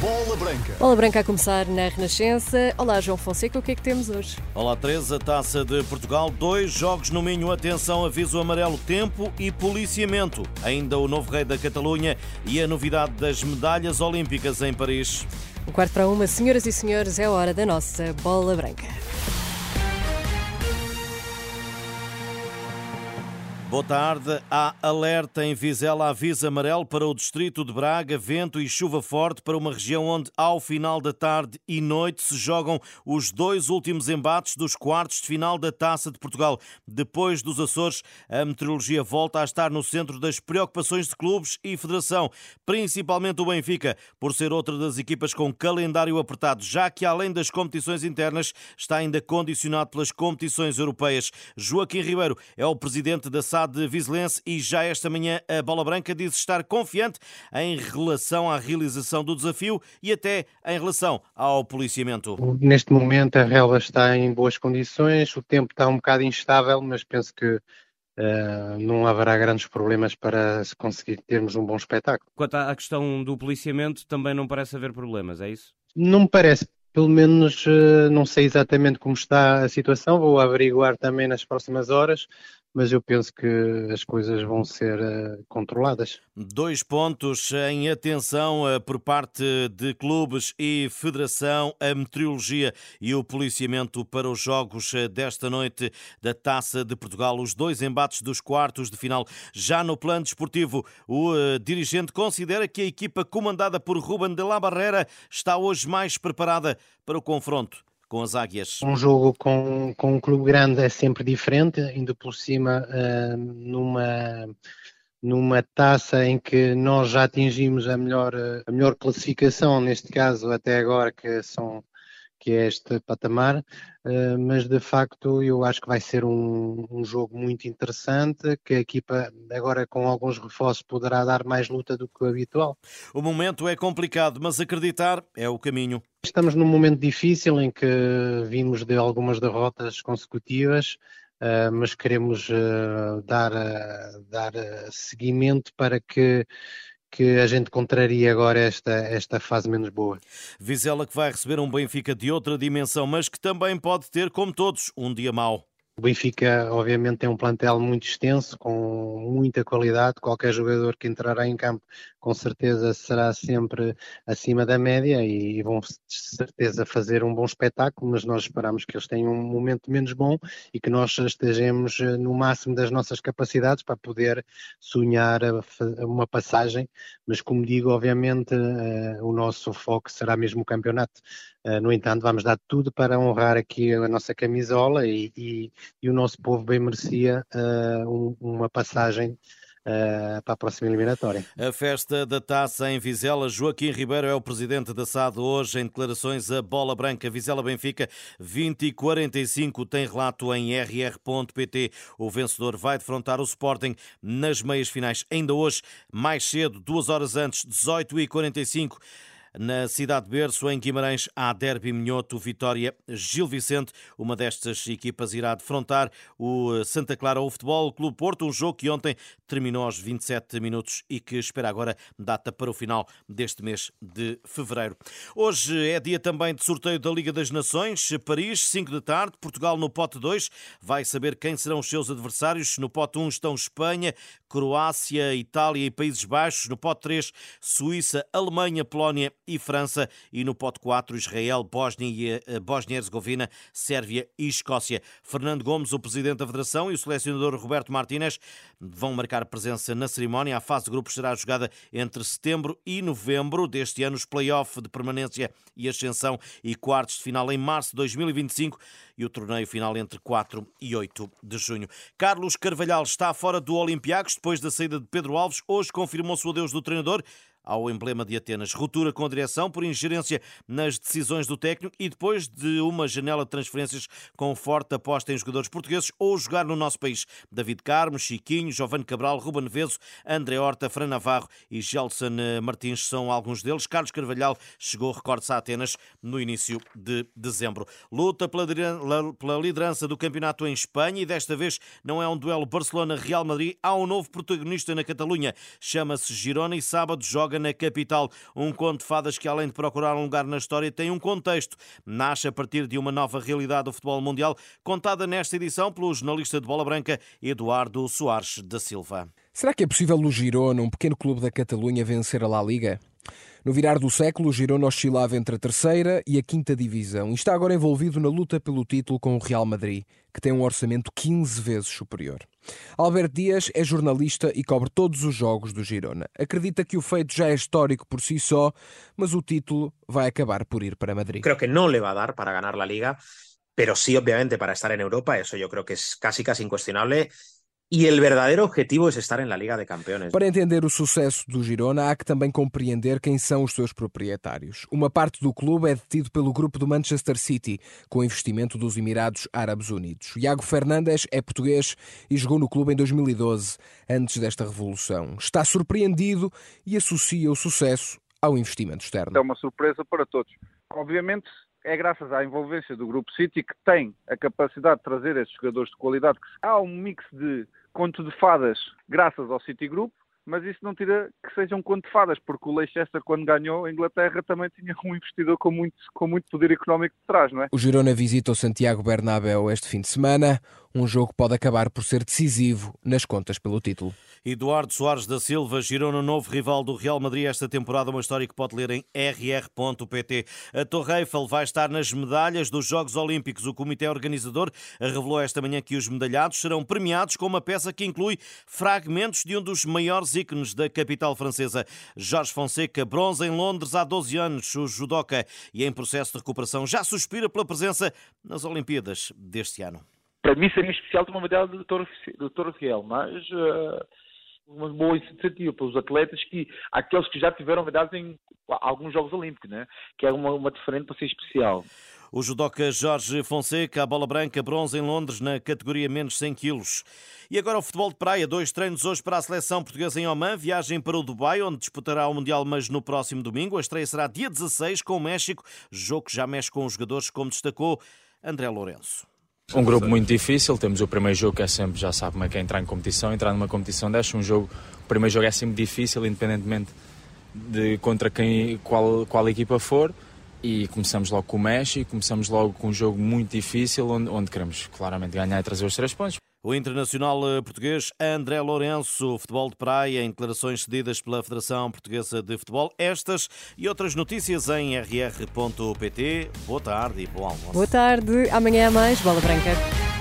Bola Branca. Bola Branca a começar na Renascença. Olá, João Fonseca, o que é que temos hoje? Olá, Teresa. Taça de Portugal. Dois jogos no Minho. Atenção, aviso amarelo, tempo e policiamento. Ainda o novo rei da Catalunha e a novidade das medalhas olímpicas em Paris. O quarto para uma, senhoras e senhores, é a hora da nossa Bola Branca. Boa tarde. Há alerta em Vizela, aviso amarelo para o distrito de Braga, vento e chuva forte para uma região onde, ao final da tarde e noite, se jogam os dois últimos embates dos quartos de final da Taça de Portugal. Depois dos Açores, a meteorologia volta a estar no centro das preocupações de clubes e federação, principalmente o Benfica, por ser outra das equipas com calendário apertado, já que além das competições internas, está ainda condicionado pelas competições europeias. Joaquim Ribeiro é o presidente da SAD de Vizelense e já esta manhã a Bola Branca diz estar confiante em relação à realização do desafio e até em relação ao policiamento. Neste momento a relva está em boas condições, o tempo está um bocado instável, mas penso que Uh, não haverá grandes problemas para se conseguir termos um bom espetáculo. Quanto à questão do policiamento, também não parece haver problemas, é isso? Não me parece. Pelo menos uh, não sei exatamente como está a situação, vou averiguar também nas próximas horas, mas eu penso que as coisas vão ser uh, controladas. Dois pontos em atenção uh, por parte de clubes e federação, a meteorologia e o policiamento para os jogos uh, desta noite da Taça de Portugal. Os dois embates dos quartos de final. Já no plano desportivo, o dirigente considera que a equipa comandada por Ruben de la Barrera está hoje mais preparada para o confronto com as Águias? Um jogo com, com um clube grande é sempre diferente, indo por cima uh, numa numa taça em que nós já atingimos a melhor, a melhor classificação, neste caso até agora, que são que é este patamar, eh, mas de facto eu acho que vai ser um, um, jogo muito interessante, que a equipa agora com alguns reforços poderá dar mais luta do que o habitual. O momento é complicado, mas acreditar é o caminho. Estamos num momento difícil em que vimos de algumas derrotas consecutivas, Uh, mas queremos uh, dar, uh, dar seguimento para que que a gente contraria agora esta, esta fase menos boa. Vizela que vai receber um Benfica de outra dimensão, mas que também pode ter, como todos, um dia mau. O Benfica, obviamente, tem um plantel muito extenso, com muita qualidade. Qualquer jogador que entrará em campo, com certeza, será sempre acima da média e vão, de certeza, fazer um bom espetáculo. Mas nós esperamos que eles tenham um momento menos bom e que nós estejamos eh, no máximo das nossas capacidades para poder sonhar uma passagem. Mas, como digo, obviamente, eh, o nosso foco será mesmo o campeonato. Eh, no entanto, vamos dar tudo para honrar aqui a nossa camisola e, e e o nosso povo bem merecia uh, uma passagem Uh, para a próxima eliminatória. A festa da taça em Vizela. Joaquim Ribeiro é o presidente da SAD hoje em declarações a Bola Branca. Vizela Benfica 20 e 45 tem relato em rr.pt. O vencedor vai defrontar o Sporting nas meias finais. Ainda hoje, mais cedo, duas horas antes, 18 e 45 na cidade de Berço, em Guimarães, há Derby Minhoto, Vitória, Gil Vicente. Uma destas equipas irá defrontar o Santa Clara o Futebol Clube Porto, um jogo que ontem terminou aos 27 minutos e que espera agora data para o final deste mês de fevereiro. Hoje é dia também de sorteio da Liga das Nações, Paris, 5 da tarde, Portugal no pote 2. Vai saber quem serão os seus adversários. No pote 1 estão Espanha, Croácia, Itália e Países Baixos. No pote 3, Suíça, Alemanha, Polónia e França. E no pote 4, Israel, Bósnia e eh, Herzegovina, Sérvia e Escócia. Fernando Gomes, o presidente da Federação, e o selecionador Roberto Martínez vão marcar presença na cerimónia. A fase de grupos será jogada entre setembro e novembro deste ano. Os play-off de permanência e ascensão e quartos de final em março de 2025 e o torneio final entre 4 e 8 de junho. Carlos Carvalhal está fora do Olympiacos depois da saída de Pedro Alves. Hoje confirmou-se o adeus do treinador ao emblema de Atenas. Ruptura com a direção por ingerência nas decisões do técnico e depois de uma janela de transferências com forte aposta em jogadores portugueses ou jogar no nosso país. David Carmo, Chiquinho, Giovanni Cabral, Ruben Veso, André Horta, Fran Navarro e Gelson Martins são alguns deles. Carlos Carvalhal chegou, recorde-se, a Atenas no início de dezembro. Luta pela liderança do campeonato em Espanha e desta vez não é um duelo Barcelona-Real Madrid, há um novo protagonista na Catalunha. Chama-se Girona e sábado joga na capital. Um conto de fadas que, além de procurar um lugar na história, tem um contexto. Nasce a partir de uma nova realidade do futebol mundial, contada nesta edição pelo jornalista de bola branca Eduardo Soares da Silva. Será que é possível o Girona, um pequeno clube da Catalunha, vencer a La Liga? No virar do século, o Girona oscilava entre a terceira e a quinta divisão e está agora envolvido na luta pelo título com o Real Madrid, que tem um orçamento 15 vezes superior. Alberto Dias é jornalista e cobre todos os jogos do Girona. Acredita que o feito já é histórico por si só, mas o título vai acabar por ir para Madrid. Creo que não le va a dar para ganar la Liga, pero sí, obviamente, para estar en Europa, eso yo creo que es casi, casi incuestionable. E o verdadeiro objetivo é estar na Liga de Campeões. Para entender o sucesso do Girona, há que também compreender quem são os seus proprietários. Uma parte do clube é detido pelo grupo do Manchester City, com investimento dos Emirados Árabes Unidos. Iago Fernandes é português e jogou no clube em 2012, antes desta revolução. Está surpreendido e associa o sucesso ao investimento externo. É uma surpresa para todos. Obviamente, é graças à envolvência do Grupo City que tem a capacidade de trazer esses jogadores de qualidade. Há um mix de conto de fadas graças ao City Group, mas isso não tira que sejam conto de fadas, porque o Leicester, quando ganhou a Inglaterra, também tinha um investidor com muito, com muito poder económico de trás, não é? O Girona visita o Santiago Bernabéu este fim de semana. Um jogo pode acabar por ser decisivo nas contas pelo título. Eduardo Soares da Silva girou no novo rival do Real Madrid esta temporada, uma história que pode ler em rr.pt. A Torre Eiffel vai estar nas medalhas dos Jogos Olímpicos. O comitê organizador revelou esta manhã que os medalhados serão premiados com uma peça que inclui fragmentos de um dos maiores ícones da capital francesa. Jorge Fonseca, bronze em Londres há 12 anos, o judoca e em processo de recuperação, já suspira pela presença nas Olimpíadas deste ano para mim seria especial ter uma medalha do Toro, do mas uh, uma boa iniciativa para os atletas que aqueles que já tiveram medalhas em alguns Jogos Olímpicos, né? que é uma, uma diferente para ser especial. O judoca Jorge Fonseca, a bola branca, bronze em Londres, na categoria menos 100 quilos. E agora o futebol de praia. Dois treinos hoje para a seleção portuguesa em Oman. Viagem para o Dubai, onde disputará o Mundial, mas no próximo domingo. A estreia será dia 16 com o México. Jogo que já mexe com os jogadores, como destacou André Lourenço. Um grupo muito difícil, temos o primeiro jogo que é sempre, já sabe como é que é entrar em competição, entrar numa competição desta, um jogo, o primeiro jogo é sempre difícil, independentemente de contra quem, qual, qual equipa for, e começamos logo com o México, começamos logo com um jogo muito difícil, onde, onde queremos claramente ganhar e trazer os três pontos. O internacional eh, português André Lourenço, futebol de praia, em declarações cedidas pela Federação Portuguesa de Futebol. Estas e outras notícias em rr.pt. Boa tarde e bom almoço. Boa tarde, amanhã mais Bola Branca.